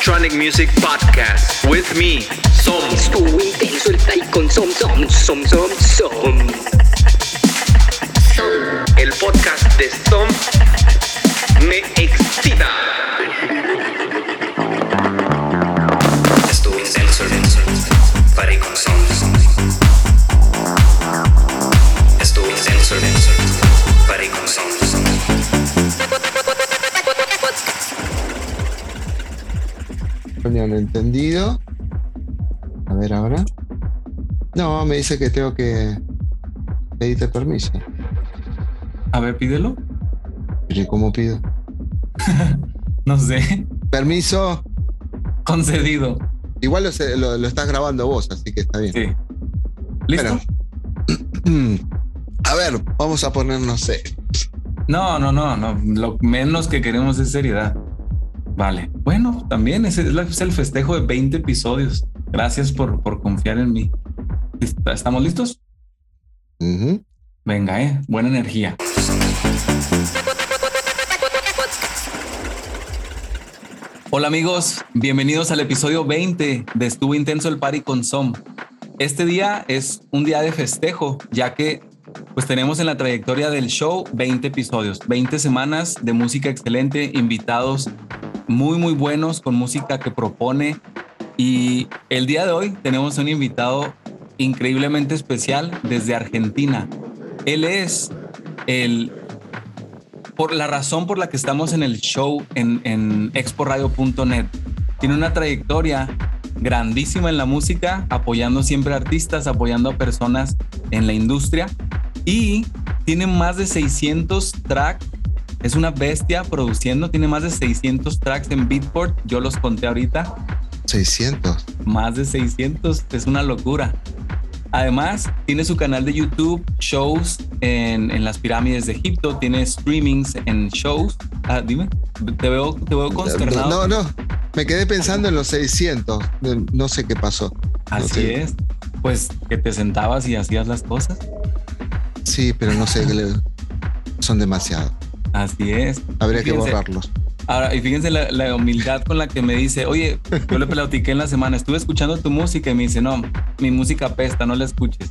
Electronic Music Podcast with me, Som. El play con som, som, som, som, som. El podcast de Som me excita. Han entendido. A ver ahora. No, me dice que tengo que pedirte permiso. A ver, pídelo. ¿y cómo pido? No sé. Permiso. Concedido. Igual lo, sé- lo- lo estás grabando vos, así que está bien. Sí. ¿Listo? Bueno. A ver, vamos a ponernos serios. No, no, no, no. Lo menos que queremos es seriedad. Vale. Bueno, también es el, es el festejo de 20 episodios. Gracias por, por confiar en mí. ¿Est- ¿Estamos listos? Venga, eh. Buena energía. Hola amigos, bienvenidos al episodio 20 de Estuvo Intenso el Party con Som. Este día es un día de festejo, ya que pues tenemos en la trayectoria del show 20 episodios, 20 semanas de música excelente, invitados muy muy buenos con música que propone y el día de hoy tenemos un invitado increíblemente especial desde Argentina. Él es el por la razón por la que estamos en el show en, en exporadio.net. Tiene una trayectoria grandísima en la música, apoyando siempre a artistas, apoyando a personas en la industria y tiene más de 600 tracks. Es una bestia produciendo, tiene más de 600 tracks en Beatport. Yo los conté ahorita, 600. más de 600, es una locura. Además, tiene su canal de YouTube, shows en, en las pirámides de Egipto, tiene streamings en shows. Ah, dime, te veo, te veo consternado. No, no. Me quedé pensando en los 600. No- sé qué pasó. Así sé. es. Pues que te sentabas y hacías las cosas. Sí, pero no sé. Son demasiados. Así es. Habría que Fíjense, borrarlos. Ahora, y fíjense la, la humildad con la que me dice, oye, yo le platiqué en la semana, estuve escuchando tu música y me dice, no, mi música apesta, no la escuches.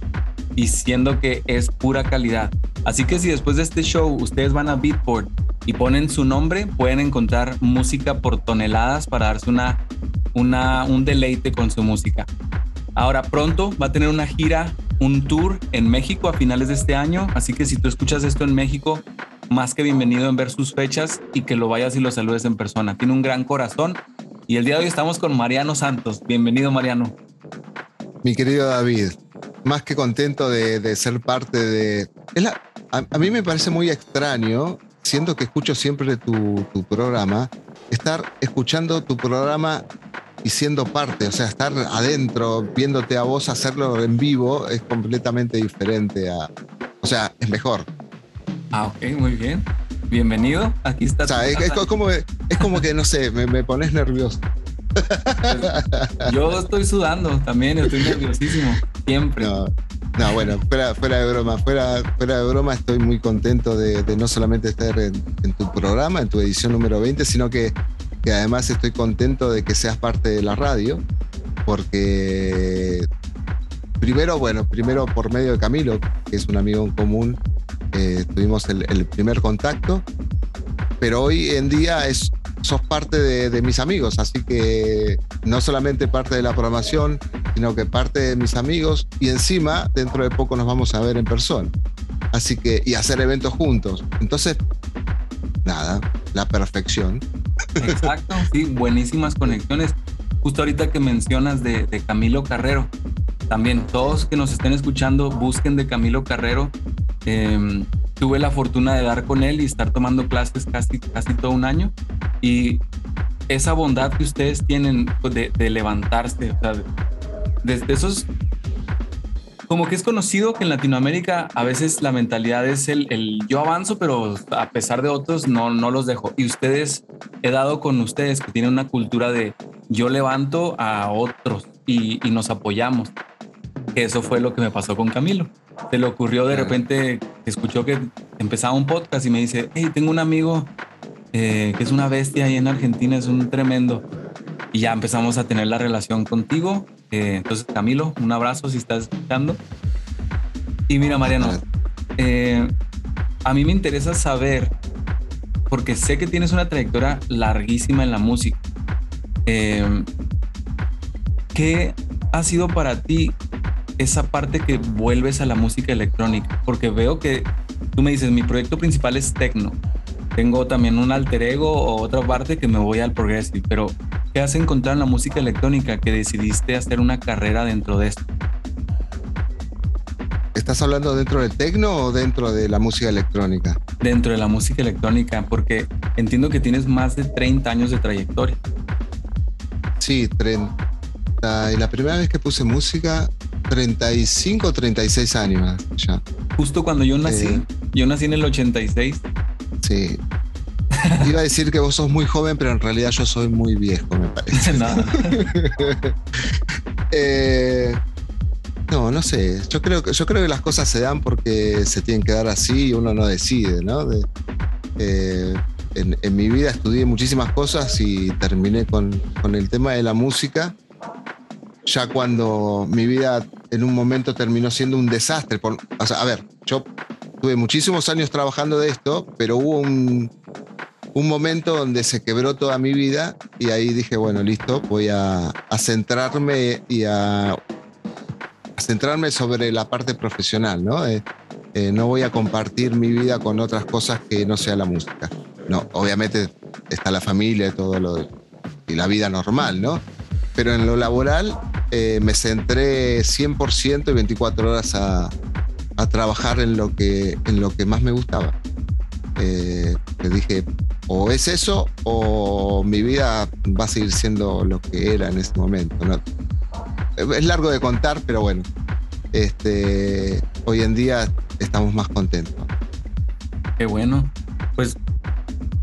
Y siendo que es pura calidad. Así que si después de este show ustedes van a Beatport y ponen su nombre, pueden encontrar música por toneladas para darse una, una, un deleite con su música. Ahora pronto va a tener una gira, un tour en México a finales de este año. Así que si tú escuchas esto en México, más que bienvenido en ver sus fechas y que lo vayas y lo saludes en persona. Tiene un gran corazón. Y el día de hoy estamos con Mariano Santos. Bienvenido, Mariano. Mi querido David, más que contento de, ser parte de... es la- a, mí me parece muy extraño, siendo que escucho siempre tu programa, estar escuchando tu programa y siendo parte, o sea, estar adentro, viéndote a vos hacerlo en vivo, es completamente diferente a... O sea, es mejor. Ah, ok, muy bien. Bienvenido. Aquí está. O sea, es, como, es como que, no sé, me, me pones nervioso. Yo estoy sudando también, estoy nerviosísimo. Siempre. No, no, bueno, fuera, fuera de broma, fuera, fuera de broma, estoy muy contento de, de no solamente estar en, en tu programa, en tu edición número 20, sino que, que además estoy contento de que seas parte de la radio, porque primero, bueno, primero por medio de Camilo, que es un amigo en común, eh, tuvimos el, el primer contacto, pero hoy en día es, sos parte de, de mis amigos, así que no solamente parte de la programación, sino que parte de mis amigos y encima dentro de poco nos vamos a ver en persona. Así que, y hacer eventos juntos. Entonces, nada, la perfección. Exacto, sí, buenísimas conexiones. Justo ahorita que mencionas de, de Camilo Carrero, también todos que nos estén escuchando, busquen de Camilo Carrero. Eh, tuve la fortuna de dar con él y estar tomando clases casi, casi todo un año. Y esa bondad que ustedes tienen pues, de, de levantarse, o sea, de- desde esos... Como que es conocido que en Latinoamérica a veces la mentalidad es el, el yo avanzo, pero a pesar de otros no, no los dejo. Y ustedes, he dado con ustedes que tienen una cultura de yo levanto a otros y, y nos apoyamos. Que eso fue lo que me pasó con Camilo. Se le ocurrió de repente, escuchó que empezaba un podcast y me dice, hey, tengo un amigo eh, que es una bestia ahí en Argentina, es un tremendo. y ya empezamos a tener la relación contigo. Eh, entonces, Camilo, un abrazo si estás escuchando. Y mira, Mariano, eh, a mí me interesa saber, porque sé que tienes una trayectoria larguísima en la música. Eh, ¿Qué ha sido para ti esa parte que vuelves a la música electrónica? Porque veo que tú me dices, mi proyecto principal es techno. Tengo también un alter ego o otra parte que me voy al progressive, pero ¿qué has encontrado en la música electrónica que decidiste hacer una carrera dentro de esto? ¿Estás hablando dentro del techno o dentro de la música electrónica? Dentro de la música electrónica, porque entiendo que tienes más de 30 años de trayectoria. Sí, 30. Y la primera vez que puse música, 35 o 36 años ya. Justo cuando yo nací, Eh. yo nací en el 86. Sí. Iba a decir que vos sos muy joven, pero en realidad yo soy muy viejo, me parece. Eh, no, no sé. Yo creo, que, yo creo que las cosas se dan porque se tienen que dar así y uno no decide, ¿no? De- eh, en, en mi vida estudié muchísimas cosas y terminé con, con el tema de la música. Ya cuando mi vida en un momento terminó siendo un desastre. Por- o sea, a ver, yo tuve muchísimos años trabajando de esto, pero hubo un, un momento donde se quebró toda mi vida y ahí dije, bueno, listo, voy a, a centrarme y a, centrarme sobre la parte profesional, ¿no? Eh, eh, no voy a compartir mi vida con otras cosas que no sea la música. No, obviamente está la familia y todo lo y la vida normal, ¿no? Pero en lo laboral eh, me centré 100% y 24 horas a, a trabajar en lo que, en lo que más me gustaba. Eh, le dije, o es eso o mi vida va a seguir siendo lo que era en ese momento. ¿no? Es largo de contar, pero bueno, este, hoy en día estamos más contentos. Qué bueno. Pues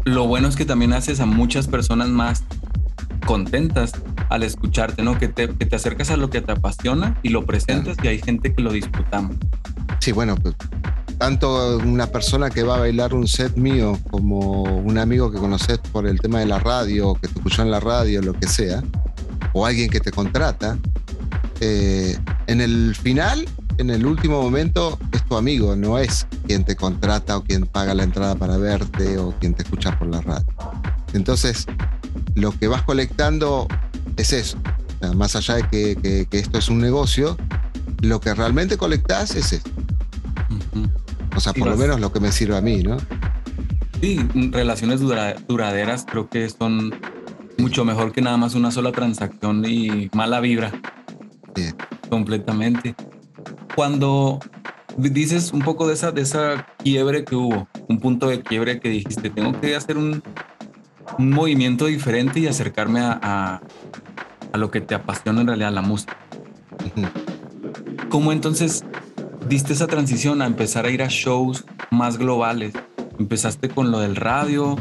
lo bueno es que también haces a muchas personas más contentas al escucharte, ¿no? Que te, que te acercas a lo que te apasiona y lo presentas y hay gente que lo disfrutamos. Sí, bueno, pues, tanto una persona que va a bailar un set mío como un amigo que conoces por el tema de la radio, que te escuchó en la radio, lo que sea, o alguien que te contrata, eh, en el final, en el último momento, es tu amigo, no es quien te contrata o quien paga la entrada para verte o quien te escucha por la radio. Entonces, lo que vas colectando es eso. O sea, más allá de que, que- que esto es un negocio, lo que realmente colectás es eso. Ujú. O sea, por lo menos lo que me sirve a mí, ¿no? Sí, relaciones dura- duraderas creo que son mucho mejor que nada más una sola transacción y mala vibra. Sí. Completamente. Cuando dices un poco de esa, de esa quiebre que hubo, un punto de quiebre que dijiste, tengo que hacer un, un movimiento diferente y acercarme a, a- a lo que te apasiona en realidad, la música. ¿Cómo entonces diste esa transición a empezar a ir a shows más globales? Empezaste con lo del radio,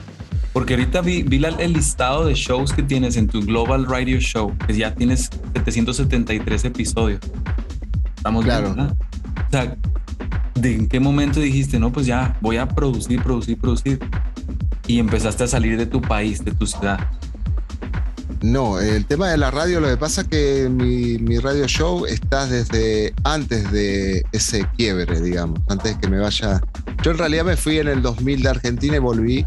porque ahorita vi, vi la- el listado de shows que tienes en tu Global Radio Show, que ya tienes 773 episodios. Estamos bien, Claro. ¿verdad? O sea, ¿de en qué momento dijiste, no, pues ya voy a producir, producir, producir? Y empezaste a salir de tu país, de tu ciudad. No, el tema de la radio, lo que pasa es que mi, mi radio show está desde antes de ese quiebre, digamos, antes de que me vaya. Yo en realidad me fui en el 2000 de Argentina y volví,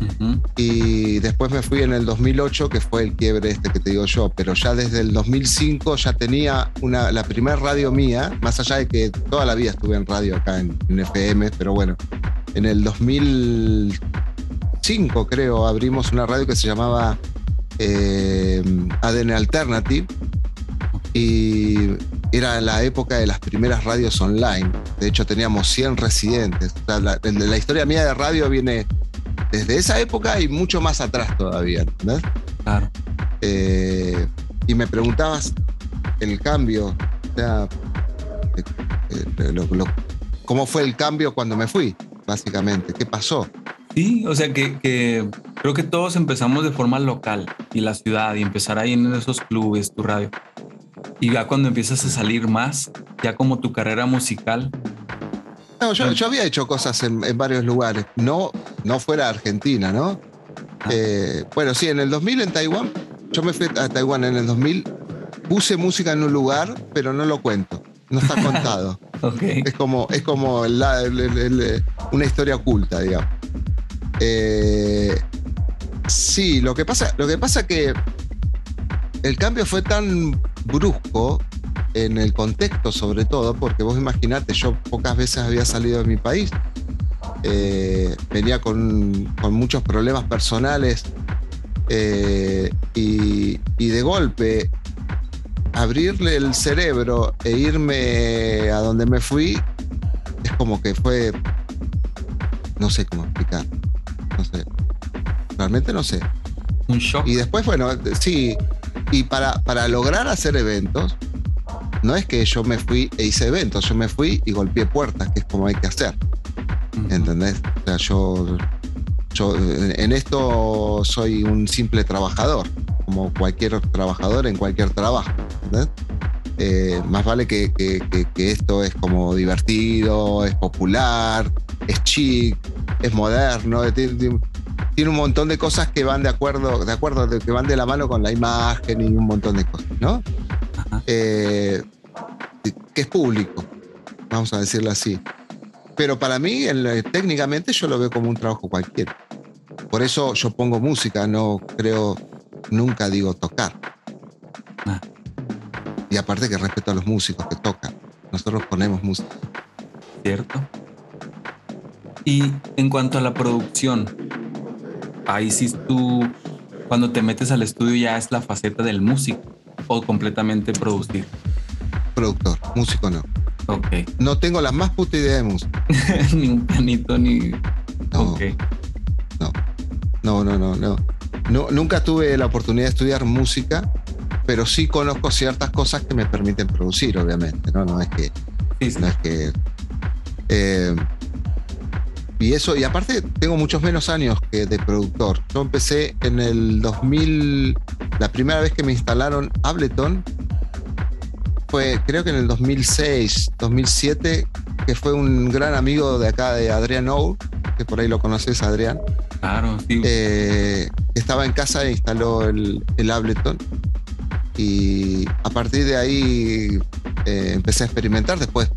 Ujú. y después me fui en el 2008, que fue el quiebre este que te digo yo, pero ya desde el 2005 ya tenía una, la primera radio mía, más allá de que toda la vida estuve en radio acá en, en FM, pero bueno, en el 2005 creo abrimos una radio que se llamaba eh, ADN Alternative y era la época de las primeras radios online. De hecho teníamos 100 residentes. O sea, la, historia mía de radio viene desde esa época y mucho más atrás todavía. Claro. Eh, y me preguntabas el cambio, o sea, eh, eh, lo- lo- cómo fue el cambio cuando me fui, básicamente, qué pasó. Sí, o sea que, que creo que todos empezamos de forma local y la ciudad y empezar ahí en esos clubes, tu radio. Y ya cuando empiezas a salir más, ya como tu carrera musical, No, yo, yo había hecho cosas en, en varios lugares, no, no fuera Argentina, ¿no? Ah. Eh, bueno, sí, en el 2000 en Taiwán yo me fui a Taiwán en el 2000, puse música en un lugar, pero no lo cuento. No está contado. Ok. Es como, es como la- una historia oculta, digamos. Eh, sí, lo que pasa, lo que pasa que el cambio fue tan brusco en el contexto, sobre todo, porque vos imaginate, yo pocas veces había salido de mi país. Eh, venía con, con muchos problemas personales eh, y, y de golpe abrirle el cerebro e irme a donde me fui es como que fue no sé cómo explicar sé realmente no sé Un shock. y después bueno sí y para, para lograr hacer eventos no es que yo me fui e hice eventos yo me fui y golpeé puertas que es como hay que hacer. ¿entendés? O sea, yo, yo en esto soy un simple trabajador, como cualquier trabajador en cualquier trabajo, ¿entendés? Eh, más vale que, que- que- que esto es como divertido, es popular, es chic, es moderno, tiene, un montón de cosas que van de acuerdo, de acuerdo, de- que van de la mano con la imagen y un montón de cosas, ¿no? Eh, que es público, vamos a decirlo así. Pero para mí, el- técnicamente, yo lo veo como un trabajo cualquiera. Por eso yo pongo música, no creo, nunca digo tocar. Ah. Y aparte que respeto a los músicos que tocan. Nosotros ponemos música. ¿cierto? Y en cuanto a la producción, ahí sí tú, cuando te metes al estudio ya es la faceta del músico o completamente producir. Productor, músico no. Ok. No tengo la más puta idea de música. ni un pianito ni... No, Ok. no, no, no, no, no. No, Nunca tuve la oportunidad de estudiar música, pero sí conozco ciertas cosas que me permiten producir, obviamente. No, no es que Sí, sí. No es que. eh, y eso, y aparte tengo muchos menos años que de productor. Yo empecé en el 2000, la primera vez que me instalaron Ableton fue creo que en el 2006, 2007, que fue un gran amigo de acá de Adrián Ou, que por ahí lo conoces, Adrián, Claro, sí. eh, estaba en casa e instaló el, el Ableton. Y a partir de ahí eh, empecé a experimentar. Después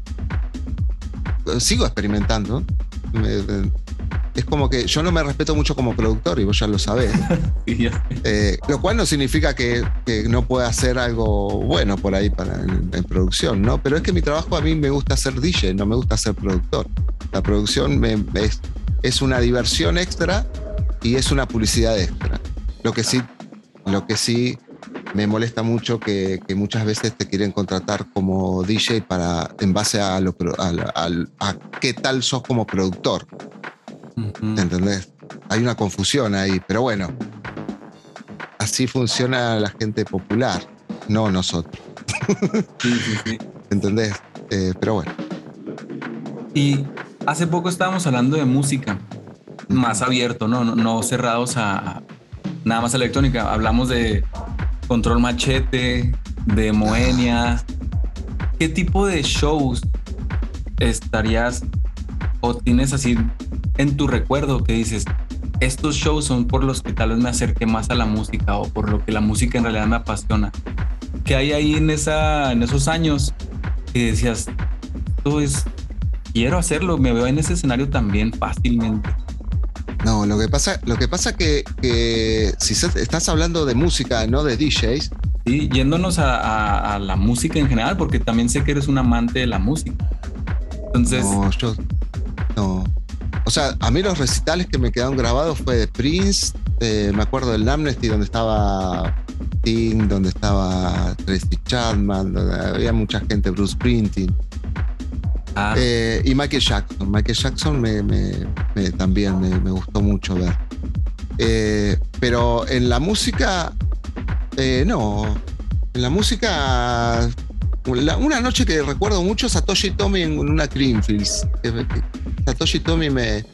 sigo experimentando. Me- es como que yo no me respeto mucho como productor y vos ya lo sabés. Eh, lo cual no significa que, que no pueda hacer algo bueno por ahí para, en, en producción, ¿no? Pero es que mi trabajo a mí me gusta ser DJ, no me gusta ser productor. La producción me- es, es una diversión extra y es una publicidad extra. Lo que sí, lo que sí me molesta mucho que, que muchas veces te quieren contratar como DJ para, en base a, lo, a, qué tal sos como productor. Ujú. ¿Entendés? Hay una confusión ahí, pero bueno, así funciona la gente popular, no nosotros, Sí, sí, sí. ¿entendés? Eh, pero bueno, Y hace poco estábamos hablando de música más abierto, ¿no? No, no cerrados a, a nada más electrónica. Hablamos de Control Machete, de Moenia. ¿Qué tipo de shows estarías o tienes así en tu recuerdo que dices, estos shows son por los que tal vez me acerque más a la música o por lo que la música en realidad me apasiona? ¿Qué hay ahí en, esa, en esos años que decías, esto es quiero hacerlo, me veo en ese escenario también fácilmente. No, lo que pasa, lo que pasa que, que si estás hablando de música, no de DJs, Sí, yéndonos a, a- a la música en general, porque también sé que eres un amante de la música. Entonces, no, yo, no. O sea, a mí los recitales que me quedaron grabados fue de Prince, eh, me acuerdo del Amnesty donde estaba Sting, donde estaba Tracy Chapman, donde había mucha gente, Bruce Springsteen. Ah, Eh, y Michael Jackson. Michael Jackson me, me- me- también me, me gustó mucho ver. Eh, pero en la música, eh, no. En la música, la- una noche que recuerdo mucho, Satoshi Tomi en una que Satoshi Tomi me,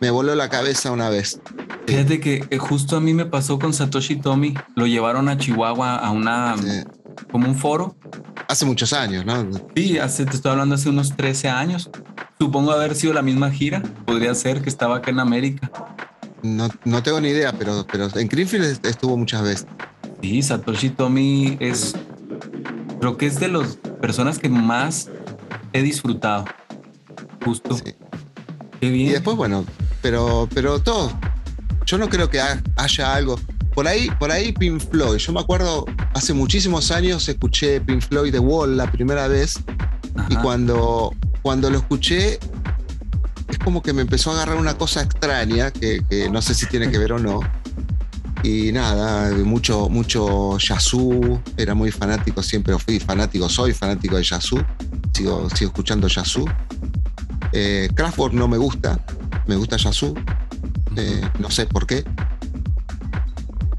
me voló la cabeza una vez. fíjate que justo a mí me pasó con Satoshi Tomi. Lo llevaron a Chihuahua a una, como un foro. hace muchos años, ¿no? Sí, hace, te estoy hablando hace unos 13 años. Supongo haber sido la misma gira. Podría ser que estaba acá en América. No, no tengo ni idea, pero, pero en Greenfield estuvo muchas veces. Sí, Satoshi Tomi es, creo que es de las personas que más he disfrutado. Justo. Sí. Qué bien. Y después, bueno, pero, pero todo. Yo no creo que ha- haya algo. Por ahí, por ahí Pink Floyd. Yo me acuerdo, hace muchísimos años escuché Pink Floyd The Wall la primera vez. Y cuando, cuando lo escuché, es como que me empezó a agarrar una cosa extraña, que, que no sé si tiene que ver o no. Y nada, mucho, mucho Yazoo, era muy fanático siempre, fui fanático, soy fanático de Yazoo, sigo, sigo escuchando Yazoo. Eh, Kraftwerk no me gusta, me gusta Yazoo, eh, no sé por qué.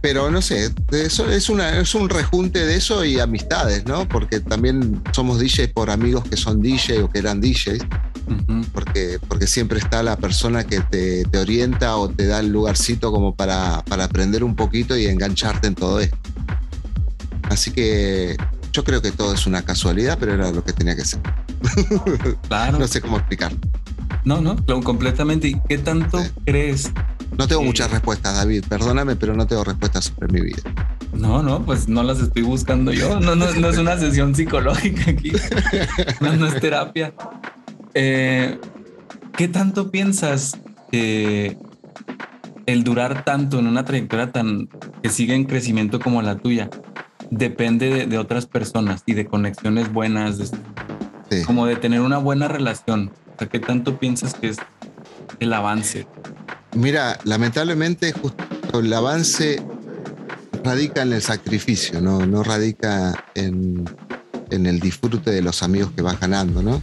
Pero no sé, eso es, una, es un rejunte de eso y amistades, ¿no? Porque también somos DJs por amigos que son DJs o que eran DJs, porque, porque siempre está la persona que te, te orienta o te da el lugarcito como para, para aprender un poquito y engancharte en todo esto. Así que yo creo que todo es una casualidad, pero era lo que tenía que ser. Claro. No sé cómo explicar. No, no, completamente. ¿Y qué tanto Sí. crees? No tengo muchas respuestas, David. Perdóname, pero no tengo respuestas sobre mi vida. No, no, pues no las estoy buscando yo. No, no, no es una sesión psicológica aquí. No, no es terapia. Eh, ¿Qué tanto piensas que el durar tanto en una trayectoria tan que sigue en crecimiento como la tuya depende de, de otras personas y de conexiones buenas, de- Sí. como de tener una buena relación? O sea, ¿qué tanto piensas que es el avance? Mira, lamentablemente justo el avance radica en el sacrificio, no, no radica en, el disfrute de los amigos que vas ganando, ¿no?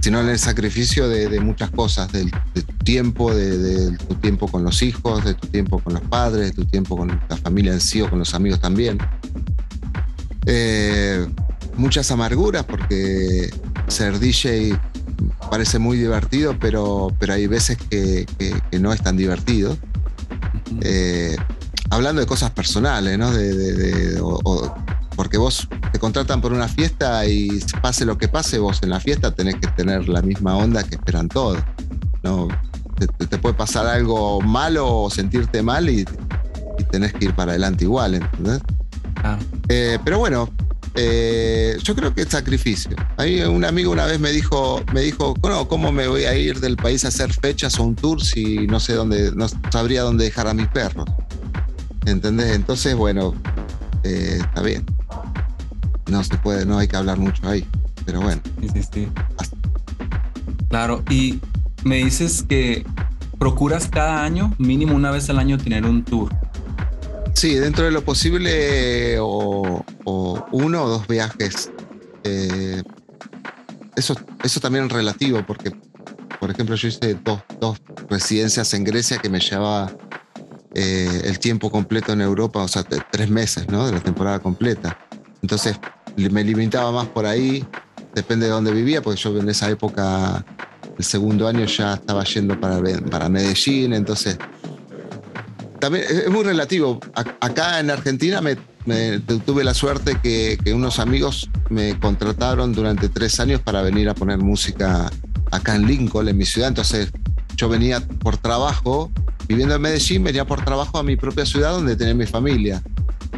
Sino en el sacrificio de, muchas cosas, de, tu tiempo, de, de tu tiempo con los hijos, de tu tiempo con los padres, de tu tiempo con la familia en sí o con los amigos también. Eh, muchas amarguras porque ser DJ parece muy divertido, pero, pero hay veces que, que- que no es tan divertido. Eh, hablando de cosas personales, ¿no? De, de- de- o- o- porque vos te contratan por una fiesta y pase lo que pase, vos en la fiesta tenés que tener la misma onda que esperan todos. ¿no? Te, puede pasar algo malo o sentirte mal y, y tenés que ir para adelante igual, ¿entendés? Claro. Eh, pero bueno, eh, yo creo que es sacrificio. Ahí un amigo una vez me dijo, me dijo, "No, ¿cómo me voy a ir del país a hacer fechas o un tour si no sé dónde, no sabría dónde dejar a mis perros? ¿Entendés? Entonces, bueno, eh, está bien. No se puede, no hay que hablar mucho ahí. Pero bueno. Claro, y me dices que procuras cada año, mínimo una vez al año, tener un tour. Sí, dentro de lo posible, o, uno o dos viajes. Eh, eso, eso también es relativo, porque, por ejemplo, yo hice dos, dos residencias en Grecia que me llevaba eh, el tiempo completo en Europa, o sea, tres meses, ¿no? De la temporada completa. Entonces, me limitaba más por ahí, depende de dónde vivía, porque yo en esa época, el segundo año ya estaba yendo para, para Medellín, entonces también es muy relativo. Acá en Argentina me, me- tuve la suerte que, que unos amigos me contrataron durante tres años para venir a poner música acá en Lincoln, en mi ciudad. Entonces yo venía por trabajo, viviendo en Medellín, venía por trabajo a mi propia ciudad donde tenía mi familia,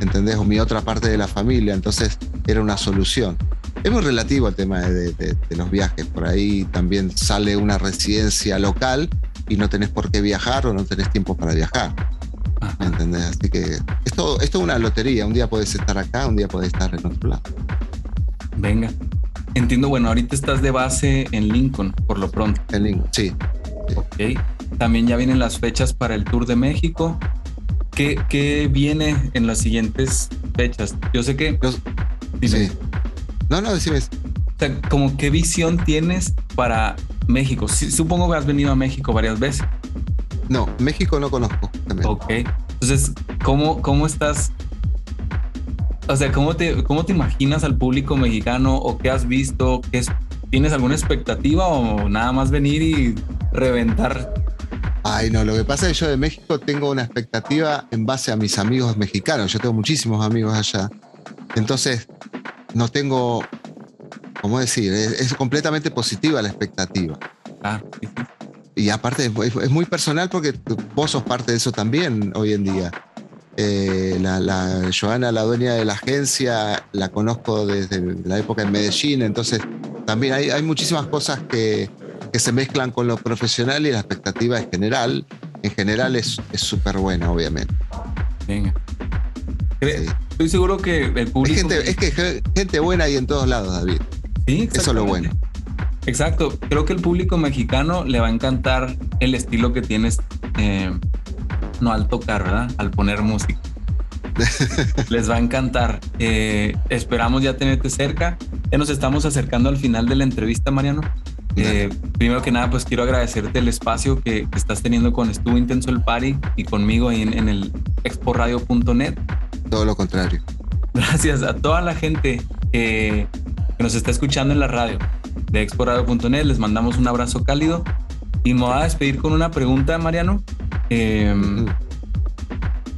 ¿entendés? O mi otra parte de la familia. Entonces era una solución. Es muy relativo el tema de, de- de los viajes. Por ahí también sale una residencia local y no tenés por qué viajar o no tenés tiempo para viajar. ¿Entendés? Así que es todo, es una lotería. Un día puedes estar acá, un día puedes estar en otro lado. Venga. Entiendo, bueno, ahorita estás de base en Lincoln, por lo pronto. En link, sí. Ok. También ya vienen las fechas para el Tour de México. ¿Qué, qué viene en las siguientes fechas? Yo sé que... Los- dime, sí. No, no, decime. o sea, como qué visión tienes para México. Sí, supongo que has venido a México varias veces. No, México no conozco. justamente. Ok. Entonces, ¿cómo, cómo estás? O sea, ¿cómo te, ¿cómo te imaginas al público mexicano o qué has visto? ¿Qué es, ¿Tienes alguna expectativa o nada más venir y reventar? Ay, no, lo que pasa es que yo de México tengo una expectativa en base a mis amigos mexicanos. Yo tengo muchísimos amigos allá. Entonces, no tengo, ¿cómo decir? Es, es completamente positiva la expectativa. Ah, sí, sí. Y aparte es, muy personal porque vos sos parte de eso también hoy en día. Eh, la, la Joana, la dueña de la agencia, la conozco desde la época en Medellín, entonces también hay, hay muchísimas cosas que, que se mezclan con lo profesional y la expectativa es general. En general es súper buena, obviamente. Venga. Estoy seguro que el público. Es, gente, es que gente buena hay en todos lados, David. Sí, Eso es lo bueno. Exacto. Creo que el público mexicano le va a encantar el estilo que tienes, eh, no al tocar, ¿verdad? Al poner música. Les va a encantar. Eh, esperamos ya tenerte cerca. Ya nos estamos acercando al final de la entrevista, Mariano. Eh, primero que nada, pues quiero agradecerte el espacio que, estás teniendo con Estuvo Intenso el Party y conmigo en, en el exporadio.net. Todo lo contrario. Gracias a toda la gente que, nos está escuchando en la radio de exporadio.net. Les mandamos un abrazo cálido y me voy a despedir con una pregunta, Mariano. Em,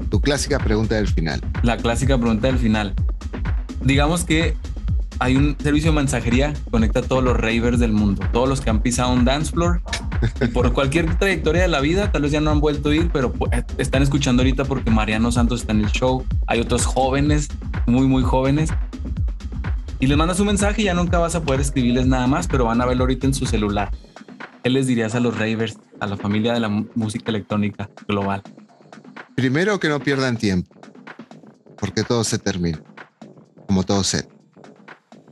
tu clásica pregunta del final. La clásica pregunta del final. Digamos que hay un servicio de mensajería que conecta a todos los ravers del mundo, todos los que han pisado un dance floor. Y por cualquier trayectoria de la vida, tal vez ya no han vuelto a ir, pero pues, están escuchando ahorita porque Mariano Santos está en el show. Hay otros jóvenes, muy, muy jóvenes. Y les mandas un mensaje ya nunca vas a poder escribirles nada más, pero van a verlo ahorita en su celular. ¿Qué les dirías a los ravers, a la familia de la música electrónica global? Primero que no pierdan tiempo, porque todo se termina, como todo set.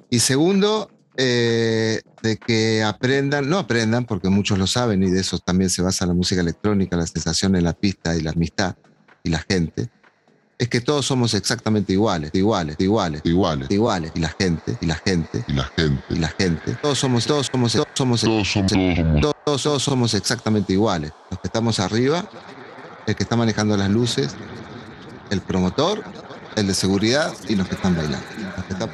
Y segundo, eh, de que aprendan, no aprendan, porque muchos lo saben y de eso también se basa la música electrónica, la sensación en la pista y la amistad y la gente, es que todos somos exactamente iguales, iguales, iguales, iguales, iguales, y la gente, y la gente, y la gente, y la gente, todos somos, todos somos, todos somos, todos somos, todos, todos somos exactamente iguales. Los que estamos arriba, el que está manejando las luces, el promotor, el de seguridad y los que están bailando. Los que están,